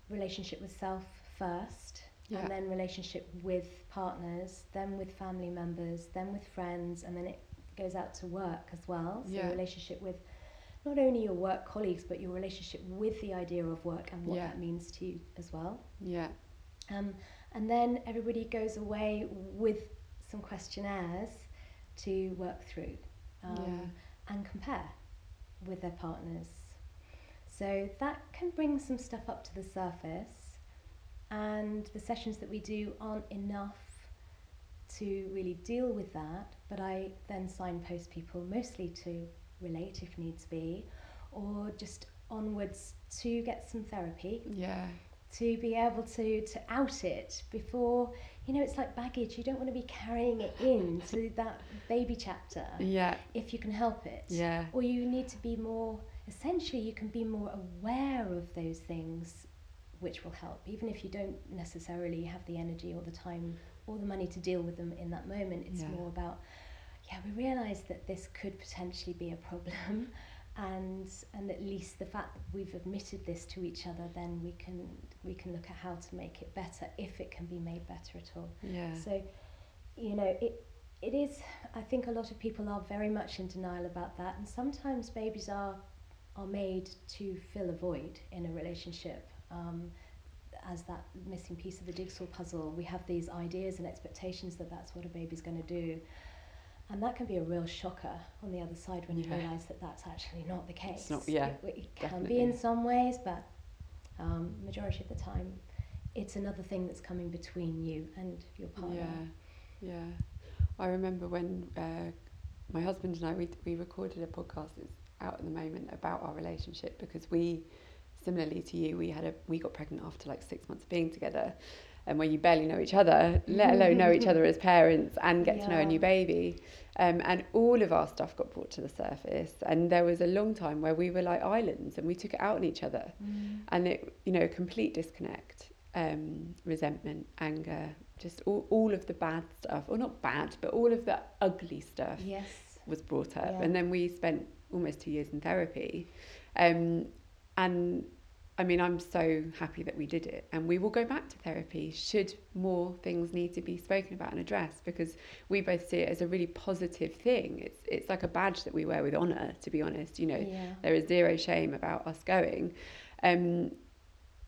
relationship with self first, yeah. and then relationship with partners, then with family members, then with friends, and then it goes out to work as well. So, yeah. relationship with not only your work colleagues but your relationship with the idea of work and what yeah. that means to you as well. Yeah. Um, and then everybody goes away with some questionnaires to work through um, yeah. and compare with their partners. So that can bring some stuff up to the surface. and the sessions that we do aren't enough to really deal with that. But I then signpost people mostly to Relate if needs be, or just onwards to get some therapy. Yeah. To be able to to out it before you know it's like baggage. You don't want to be carrying it in (laughs) to that baby chapter. Yeah. If you can help it. Yeah. Or you need to be more essentially you can be more aware of those things which will help even if you don't necessarily have the energy or the time or the money to deal with them in that moment it's Yeah. more about yeah we realize that this could potentially be a problem (laughs) and and at least the fact that we've admitted this to each other then we can we can look at how to make it better if it can be made better at all. Yeah. so you know it it is i think a lot of people are very much in denial about that and sometimes babies are are made to fill a void in a relationship um, as that missing piece of the jigsaw puzzle. We have these ideas and expectations that that's what a baby's going to do and that can be a real shocker on the other side when you Yeah. realize that that's actually not the case not- yeah, it, it can be in some ways but um, majority of the time it's another thing that's coming between you and your partner Yeah, yeah. I remember when uh, my husband and I we we recorded a podcast that's out at the moment about our relationship because we, similarly to you, we had a we got pregnant after like six months of being together, and when you barely know each other, let alone know each (laughs) other as parents and get to know a new baby, um, and all of our stuff got brought to the surface, and there was a long time where we were like islands and we took it out on each other, Mm. and it you know complete disconnect um resentment anger just all, all of the bad stuff. Or not bad but all of the ugly stuff Yes. was brought up. Yeah. and then we spent almost two years in therapy. Um and I mean I'm so happy that we did it and we will go back to therapy should more things need to be spoken about and addressed because we both see it as a really positive thing it's it's like a badge that we wear with honor to be honest you know Yeah. there is zero shame about us going. Um,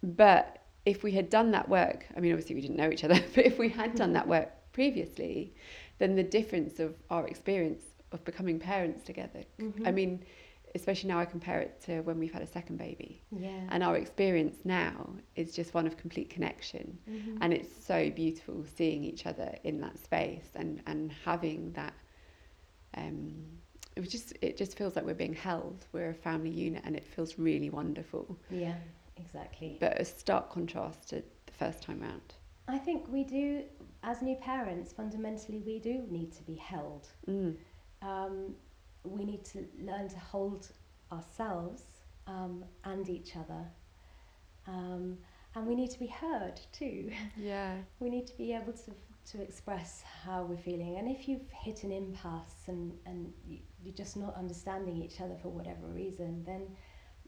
but if we had done that work, I mean, obviously we didn't know each other, (laughs) but if we had done that work previously, then the difference of our experience of becoming parents together, I Mhm. mean, especially now I compare it to when we've had a second baby. Yeah. And our experience now is just one of complete connection. Mhm. And it's so beautiful seeing each other in that space and, and having that. Um, it was just it just feels like we're being held. We're a family unit, and it feels really wonderful. yeah. Exactly. But a stark contrast to the first time round. I think we do, as new parents, fundamentally, we do need to be held. Mm. Um, we need to learn to hold ourselves um, and each other. Um, and we need to be heard too. (laughs) Yeah. we need to be able to to express how we're feeling and if you've hit an impasse and and you- you're just not understanding each other for whatever reason then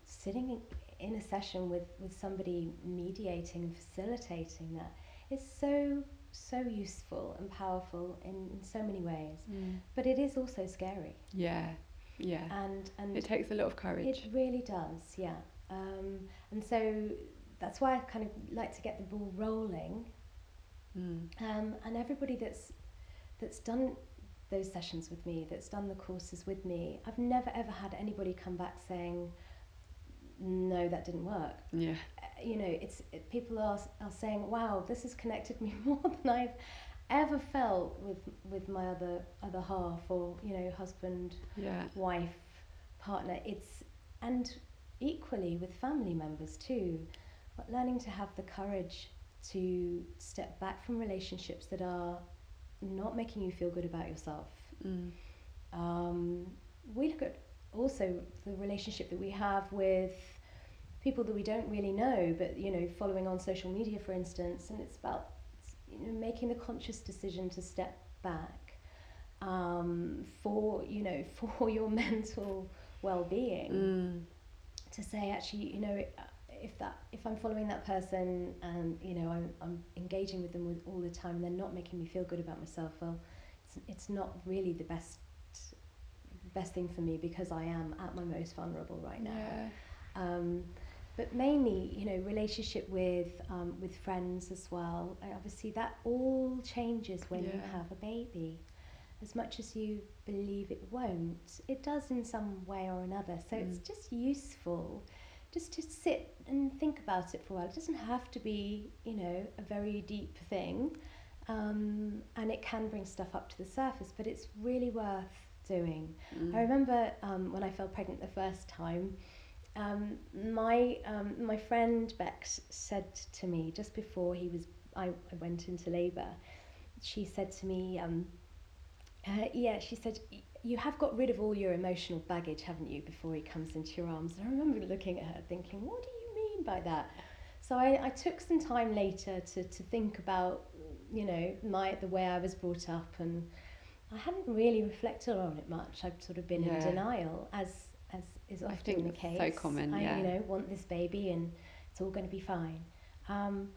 sitting in- in a session with with somebody mediating and facilitating that is so so useful and powerful in, in so many ways Mm. but it is also scary Yeah. Yeah. and and It takes a lot of courage. it really does, yeah. Um, and so that's why I kind of like to get the ball rolling. Mm. Um, and everybody that's that's done those sessions with me, that's done the courses with me, I've never ever had anybody come back saying, "No, that didn't work." Yeah. Uh, You know, it's it, people are are saying, "Wow, this has connected me (laughs) more than I've ever felt with with my other other half, or you know, husband, Yeah. wife, partner. It's and equally with family members too. But learning to have the courage to step back from relationships that are not making you feel good about yourself. Mm. Um, we look at also the relationship that we have with people that we don't really know, but you know, following on social media, for instance, and it's about you know making the conscious decision to step back um, for you know (laughs) for your mental well-being Mm. to say actually you know if that if I'm following that person and you know I'm, I'm engaging with them with all the time and they're not making me feel good about myself well it's, it's not really the best best thing for me because I am at my most vulnerable right now Yeah. um, but mainly you know relationship with um, with friends as well and obviously that all changes when you have a baby as much as you believe it won't it does in some way or another so it's Mm. just useful just to sit and think about it for a while. It doesn't have to be, you know, a very deep thing. Um, and it can bring stuff up to the surface, but it's really worth doing. Mm. I remember um, when I fell pregnant the first time, um, my um, my friend Bex said to me just before he was I, I went into labour, she said to me, um, uh, yeah, she said you have got rid of all your emotional baggage, haven't you, before he comes into your arms? And I remember looking at her thinking, what do you mean by that? So I, I took some time later to, to think about, you know, my the way I was brought up and I hadn't really reflected on it much. I've sort of been yeah. in denial as as is often the case. So common, I, yeah. you know, want this baby and it's all going to be fine. Um,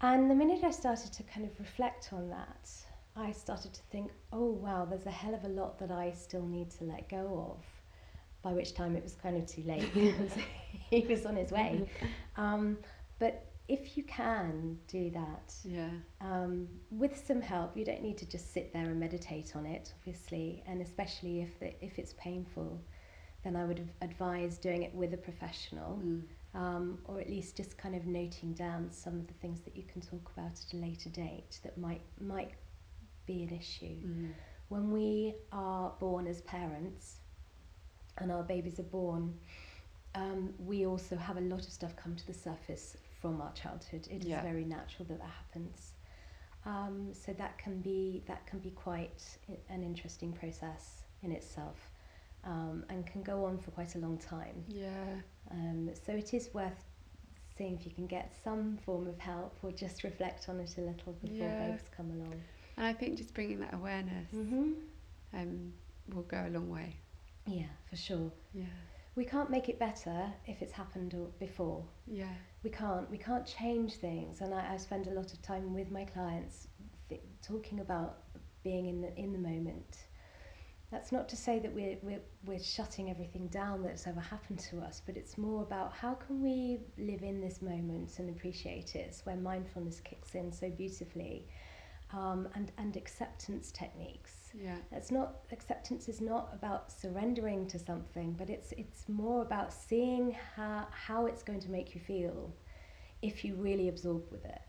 and the minute I started to kind of reflect on that, I started to think, oh wow, there's a hell of a lot that I still need to let go of. By which time it was kind of too late (laughs) because he was on his way. (laughs) Um, but if you can do that, yeah, um, with some help, you don't need to just sit there and meditate on it, obviously, and especially if the, if it's painful, then I would advise doing it with a professional. Mm. Um, or at least just kind of noting down some of the things that you can talk about at a later date that might might be an issue. Mm. When we are born as parents and our babies are born, um, we also have a lot of stuff come to the surface from our childhood. It yeah. is very natural that that happens. Um, so that can be that can be quite an interesting process in itself, um, and can go on for quite a long time. Yeah. Um, so it is worth seeing if you can get some form of help or just reflect on it a little before yeah. babes come along. And I think just bringing that awareness mm-hmm. um, will go a long way. Yeah, for sure. Yeah. We can't make it better if it's happened before. Yeah. We can't. We can't change things. And I, I spend a lot of time with my clients th- talking about being in the in the moment. That's not to say that we're, we're, we're shutting everything down that's ever happened to us, but it's more about how can we live in this moment and appreciate it. It's where mindfulness kicks in so beautifully um, and and acceptance techniques. Yeah, it's not acceptance is not about surrendering to something, but it's it's more about seeing how how it's going to make you feel if you really absorb with it.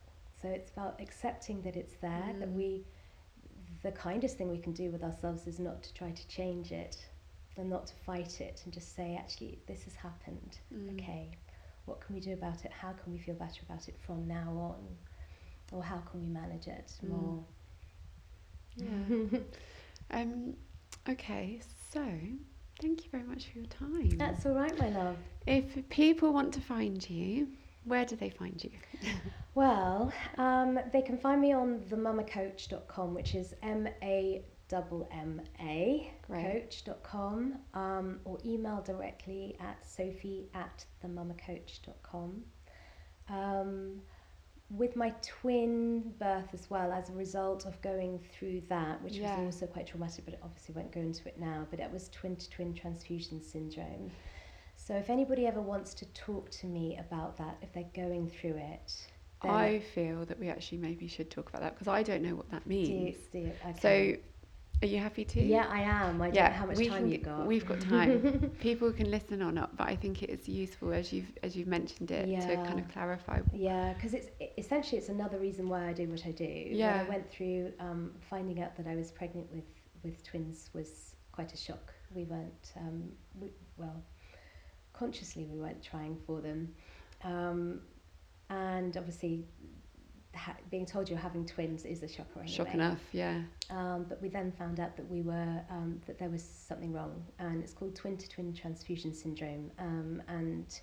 So it's about accepting that it's there. Mm. That we, the kindest thing we can do with ourselves is not to try to change it, and not to fight it, and just say, actually, this has happened. Mm. Okay, what can we do about it? How can we feel better about it from now on? or how can we manage it mm. more? Yeah. (laughs) um, okay, so thank you very much for your time. That's all right, my love. If people want to find you, where do they find you? (laughs) well, um, they can find me on themammacoach.com, which is M A double M A coach.com, um, or email directly at sophie at themammacoach.com. Um, with my twin birth as well, as a result of going through that, which yeah. was also quite traumatic, but obviously won't go into it now, but it was twin to twin transfusion syndrome. So if anybody ever wants to talk to me about that, if they're going through it, I feel that we actually maybe should talk about that because I don't know what that means. Do you, do you? Okay. Are you happy to? Yeah, I am. I don't yeah, how much time you've got. We've got time. (laughs) People can listen or not, but I think it is useful as you've as you've mentioned it yeah. to kind of clarify. Yeah, because it's essentially it's another reason why I do what I do. Yeah. When I went through um, finding out that I was pregnant with with twins was quite a shock. We weren't um, we, well consciously we weren't trying for them, um, and obviously ha- being told you're having twins is a shocker anyway. Shock enough, yeah. Um, but we then found out that we were um, that there was something wrong, and it's called twin to twin transfusion syndrome, um, and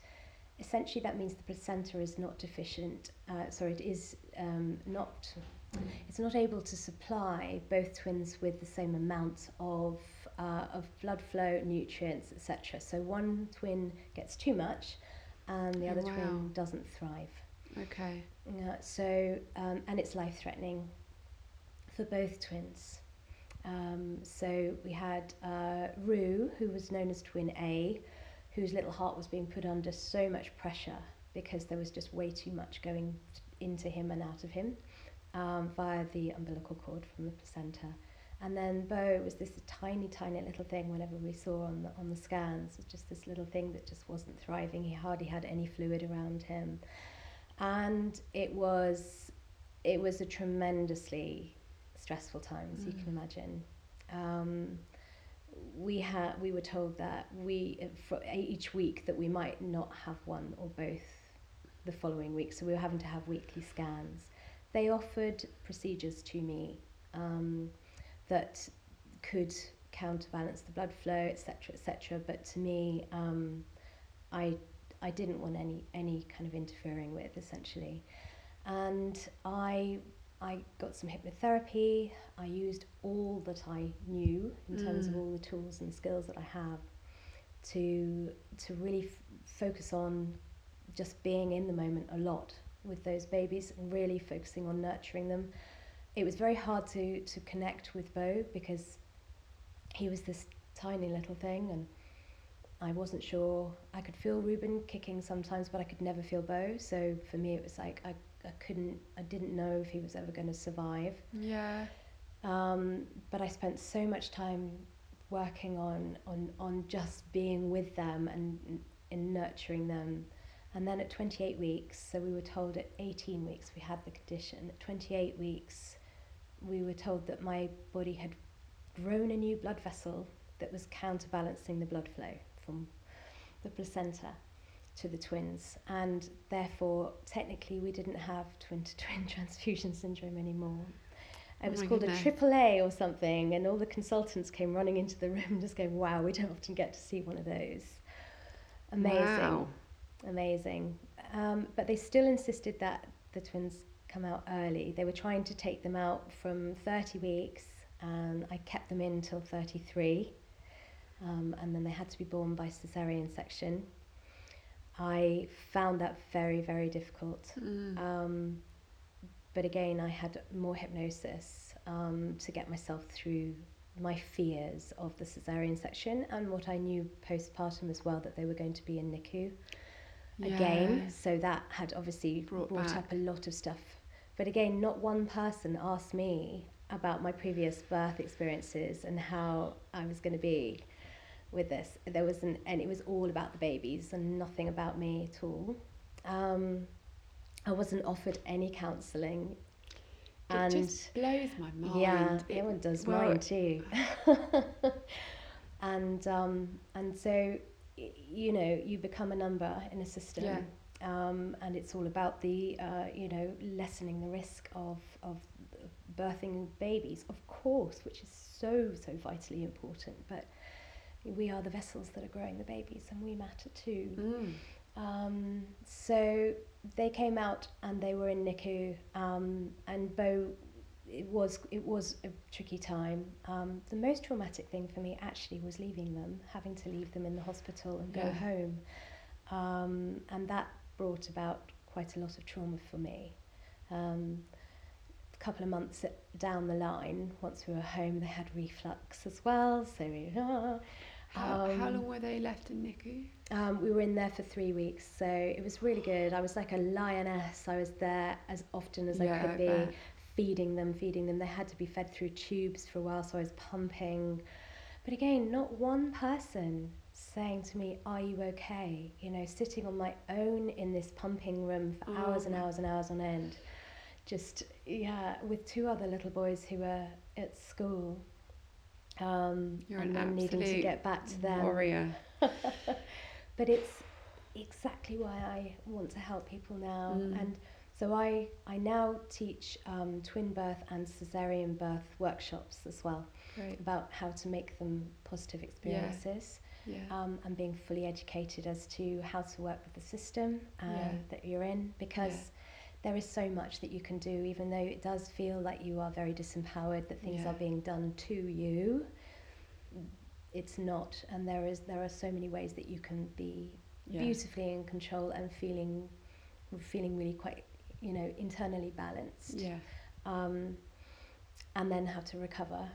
essentially that means the placenta is not deficient. Uh, sorry, it is um, not. It's not able to supply both twins with the same amount of uh, of blood flow, nutrients, etc. So one twin gets too much, and the oh, other wow. twin doesn't thrive. Okay. So, um, and it's life threatening for both twins. Um, so we had uh, Rue, who was known as twin A, whose little heart was being put under so much pressure because there was just way too much going into him and out of him um, via the umbilical cord from the placenta. And then Bo was this tiny, tiny little thing. Whenever we saw on the on the scans, just this little thing that just wasn't thriving. He hardly had any fluid around him, and it was it was a tremendously stressful time, as mm. you can mm. imagine. Um, we had we were told that we for each week that we might not have one or both the following week, so we were having to have weekly scans. They offered procedures to me um, that could counterbalance the blood flow, etc., etc. But to me, um, I I didn't want any any kind of interfering with essentially, and I I got some hypnotherapy. I used all that I knew in terms of mm. all the tools and skills that I have to to really f- focus on just being in the moment a lot with those babies and really focusing on nurturing them. It was very hard to to connect with Bo because he was this tiny little thing and I wasn't sure. I could feel Ruben kicking sometimes, but I could never feel Bo. So for me, it was like I I couldn't, I didn't know if he was ever going to survive. Yeah. Um, but I spent so much time working on on on just being with them and in nurturing them. And then at 28 weeks, so we were told at 18 weeks we had the condition. At 28 weeks, we were told that my body had grown a new blood vessel that was counterbalancing the blood flow from the placenta to the twins, and therefore, technically, we didn't have twin to twin (laughs) transfusion syndrome anymore. It oh was called goodness. a triple A or something, and all the consultants came running into the (laughs) room just going, Wow, we don't often get to see one of those. Amazing. Wow. Amazing. Um, but they still insisted that the twins come out early. They were trying to take them out from 30 weeks, and I kept them in until 33. Um, and then they had to be born by cesarean section. I found that very, very difficult. Mm. Um, but again, I had more hypnosis um, to get myself through my fears of the cesarean section and what I knew postpartum as well that they were going to be in NICU yeah. again. So that had obviously brought, brought up a lot of stuff. But again, not one person asked me about my previous birth experiences and how I was going to be with this. There wasn't, and it was all about the babies and nothing about me at all. Um, I wasn't offered any counselling. And it just blows my mind. Yeah, it, it does well, mine too. (laughs) and um, and so, you know, you become a number in a system. Yeah. Um, and it's all about the uh, you know lessening the risk of of birthing babies, of course, which is so so vitally important. But we are the vessels that are growing the babies and we matter too. Mm. Um, so they came out and they were in NICU um, and Bo it was it was a tricky time. Um, the most traumatic thing for me actually was leaving them, having to leave them in the hospital and go yeah. home, um, and that brought about quite a lot of trauma for me. Um, a couple of months down the line, once we were home, they had reflux as well. So we, (laughs) how, um, how long were they left in NICU? Um, we were in there for three weeks, so it was really good. I was like a lioness. I was there as often as yeah, I could be, feeding them, feeding them. They had to be fed through tubes for a while, so I was pumping. But again, not one person saying to me, Are you okay? You know, sitting on my own in this pumping room for oh. hours and hours and hours on end. Just, yeah, with two other little boys who were at school um, You're and then needing to get back to them. Warrior. (laughs) but it's exactly why I want to help people now. Mm. And so I, I now teach um, twin birth and cesarean birth workshops as well Great. about how to make them positive experiences. Yeah. Yeah. Um, and being fully educated as to how to work with the system uh, yeah. that you're in because there is so much that you can do, even though it does feel like you are very disempowered, that things yeah. are being done to you. It's not, and there is there are so many ways that you can be yeah. beautifully in control and feeling feeling really quite you know internally balanced. Yeah. Um, and then how to recover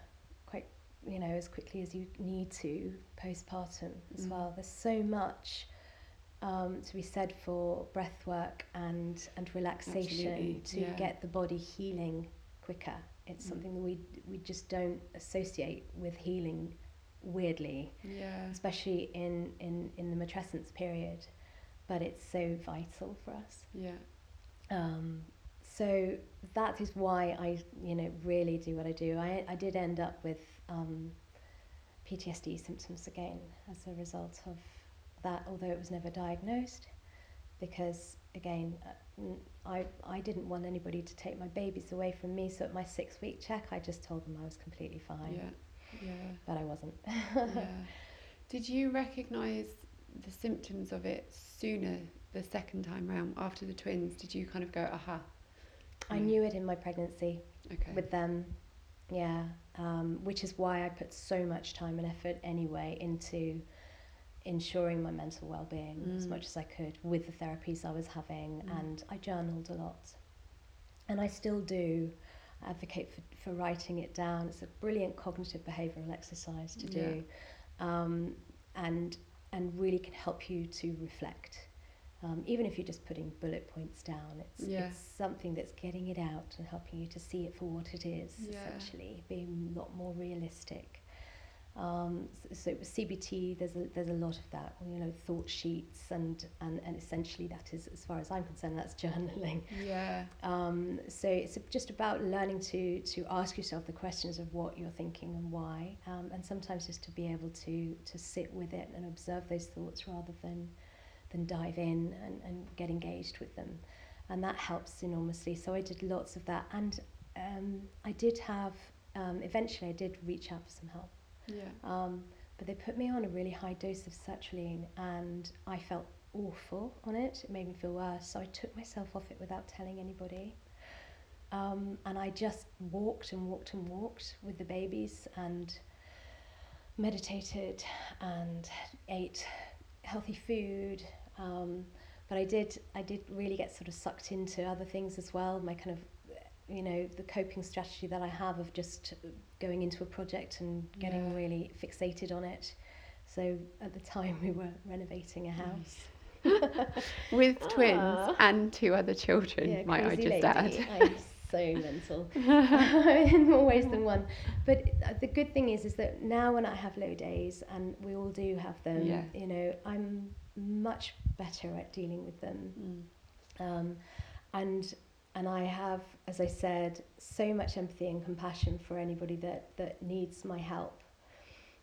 quite you know as quickly as you need to postpartum as mm. well. There's so much um, to be said for breath work and, and relaxation Absolutely. to yeah. get the body healing quicker It's Mm. something that we we just don't associate with healing weirdly, Yeah. especially in, in, in the matrescence period. But it's so vital for us. Yeah. Um, so that is why I, you know, really do what I do. I, I did end up with um, PTSD symptoms again as a result of that, although it was never diagnosed, because again, I, n- I, I didn't want anybody to take my babies away from me. So at my six week check, I just told them I was completely fine, Yeah. Yeah. but I wasn't. (laughs) yeah. Did you recognise the symptoms of it sooner the second time round after the twins? Did you kind of go, aha? I Yeah. knew it in my pregnancy. Okay. with them. Yeah, um, which is why I put so much time and effort anyway into ensuring my mental well-being as Mm. much as I could with the therapies I was having, Mm. and I journaled a lot, and I still do advocate for, for writing it down. It's a brilliant cognitive behavioural exercise to do, um, and and really can help you to reflect. Um, even if you're just putting bullet points down, it's, Yeah. it's something that's getting it out and helping you to see it for what it is, Yeah. essentially, being a lot more realistic. Um, s- so CBT, there's a, there's a lot of that, you know, thought sheets, and, and, and essentially that is, as far as I'm concerned, that's (laughs) journaling. Yeah. Um, so it's just about learning to to ask yourself the questions of what you're thinking and why, um, and sometimes just to be able to to sit with it and observe those thoughts rather than than dive in and, and get engaged with them, and that helps enormously. So I did lots of that, and um, I did have um, eventually I did reach out for some help. Yeah. Um, but they put me on a really high dose of sertraline and I felt awful on it. It made me feel worse. So I took myself off it without telling anybody. Um, and I just walked and walked and walked with the babies and meditated and ate healthy food. Um, but I did, I did really get sort of sucked into other things as well. My kind of, you know, the coping strategy that I have of just going into a project and getting Yeah. really fixated on it. So at the time we were renovating a house. (laughs) With twins Ah. and two other children, Yeah, might I just lady. add. I'm so mental in (laughs) (laughs) more ways than one. But uh, the good thing is, is that now when I have low days, and we all do have them, Yeah. you know, I'm much better at dealing with them. Mm. Um, and and I have, as I said, so much empathy and compassion for anybody that that needs my help.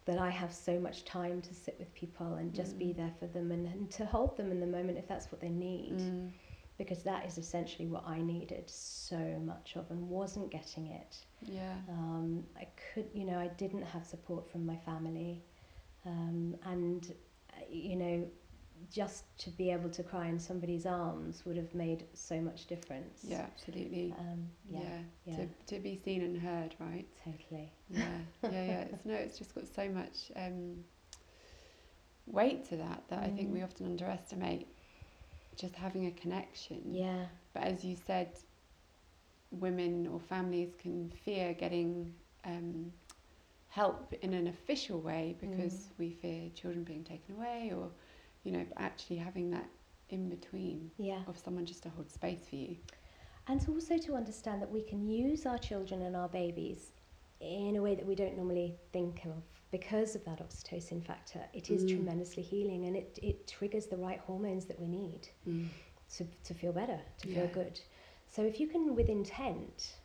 That I have so much time to sit with people and just be Mm. there for them and, and to hold them in the moment if that's what they need Mm. because that is essentially what I needed so much of and wasn't getting it. Yeah. Um, I could, you know, I didn't have support from my family, um, and uh, you know, just to be able to cry in somebody's arms would have made so much difference. Yeah, absolutely. Um, yeah. yeah, yeah. To, to be seen and heard, right? totally. Yeah, yeah, yeah. It's, no, it's just got so much um, weight to that that I think we Mm. often underestimate just having a connection. Yeah, But as you said, women or families can fear getting um, help in an official way because Mm. we fear children being taken away or, you know, actually having that in between yeah. of someone just to hold space for you. And also to understand that we can use our children and our babies in a way that we don't normally think of because of that oxytocin factor. It is Mm. tremendously healing and it, it triggers the right hormones that we need to, to feel better, to feel good. So if you can, with intent,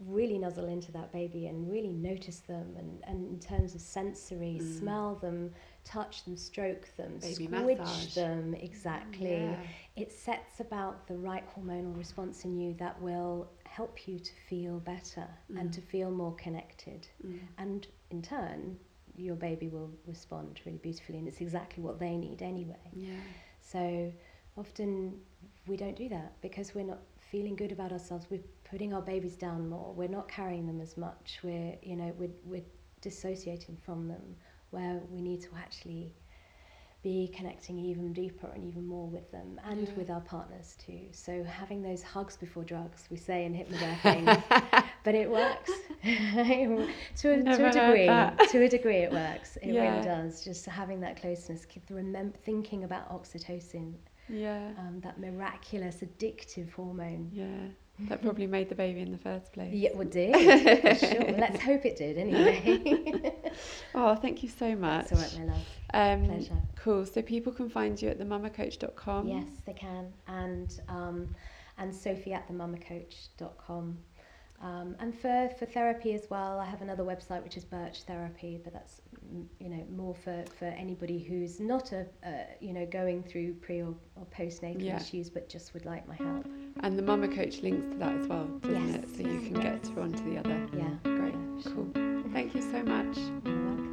really nuzzle into that baby and really notice them and, and in terms of sensory, Mm. smell them, touch them, stroke them, Baby squidge massage. them, exactly Yeah. it sets about the right hormonal response in you that will help you to feel better and Mm. to feel more connected. Mm. And in turn, your baby will respond really beautifully, and it's exactly what they need anyway. Yeah. So often we don't do that because we're not feeling good about ourselves. We're putting our babies down more. We're not carrying them as much. We're, you know, we're, we're dissociating from them where we need to actually be connecting even deeper and even more with them and Yeah. with our partners too. So having those hugs before drugs, we say in hypnobirthing, (laughs) but it works (laughs) to, a, to a degree. To a degree, it works. It Yeah. really does. Just having that closeness, keep the remem- thinking about oxytocin, Yeah. um, that miraculous addictive hormone. Yeah. That probably made the baby in the first place. Yeah, well, did. (laughs) for sure. Let's hope it did anyway. (laughs) oh, thank you so much. That's all right, my love. Um, Pleasure. Cool. So people can find you at themammacoach.com. Yes, they can. And um, and Sophie at themammacoach.com. Um, and for, for therapy as well, I have another website which is Burch Therapy, but that's you know more for, for anybody who's not a, a you know going through pre or, or postnatal Yeah. issues, but just would like my help. And the Mamma Coach links to that as well, doesn't Yes. it? So you can get to one to the other. Yeah, Great. yeah, sure. Cool. Thank you so much.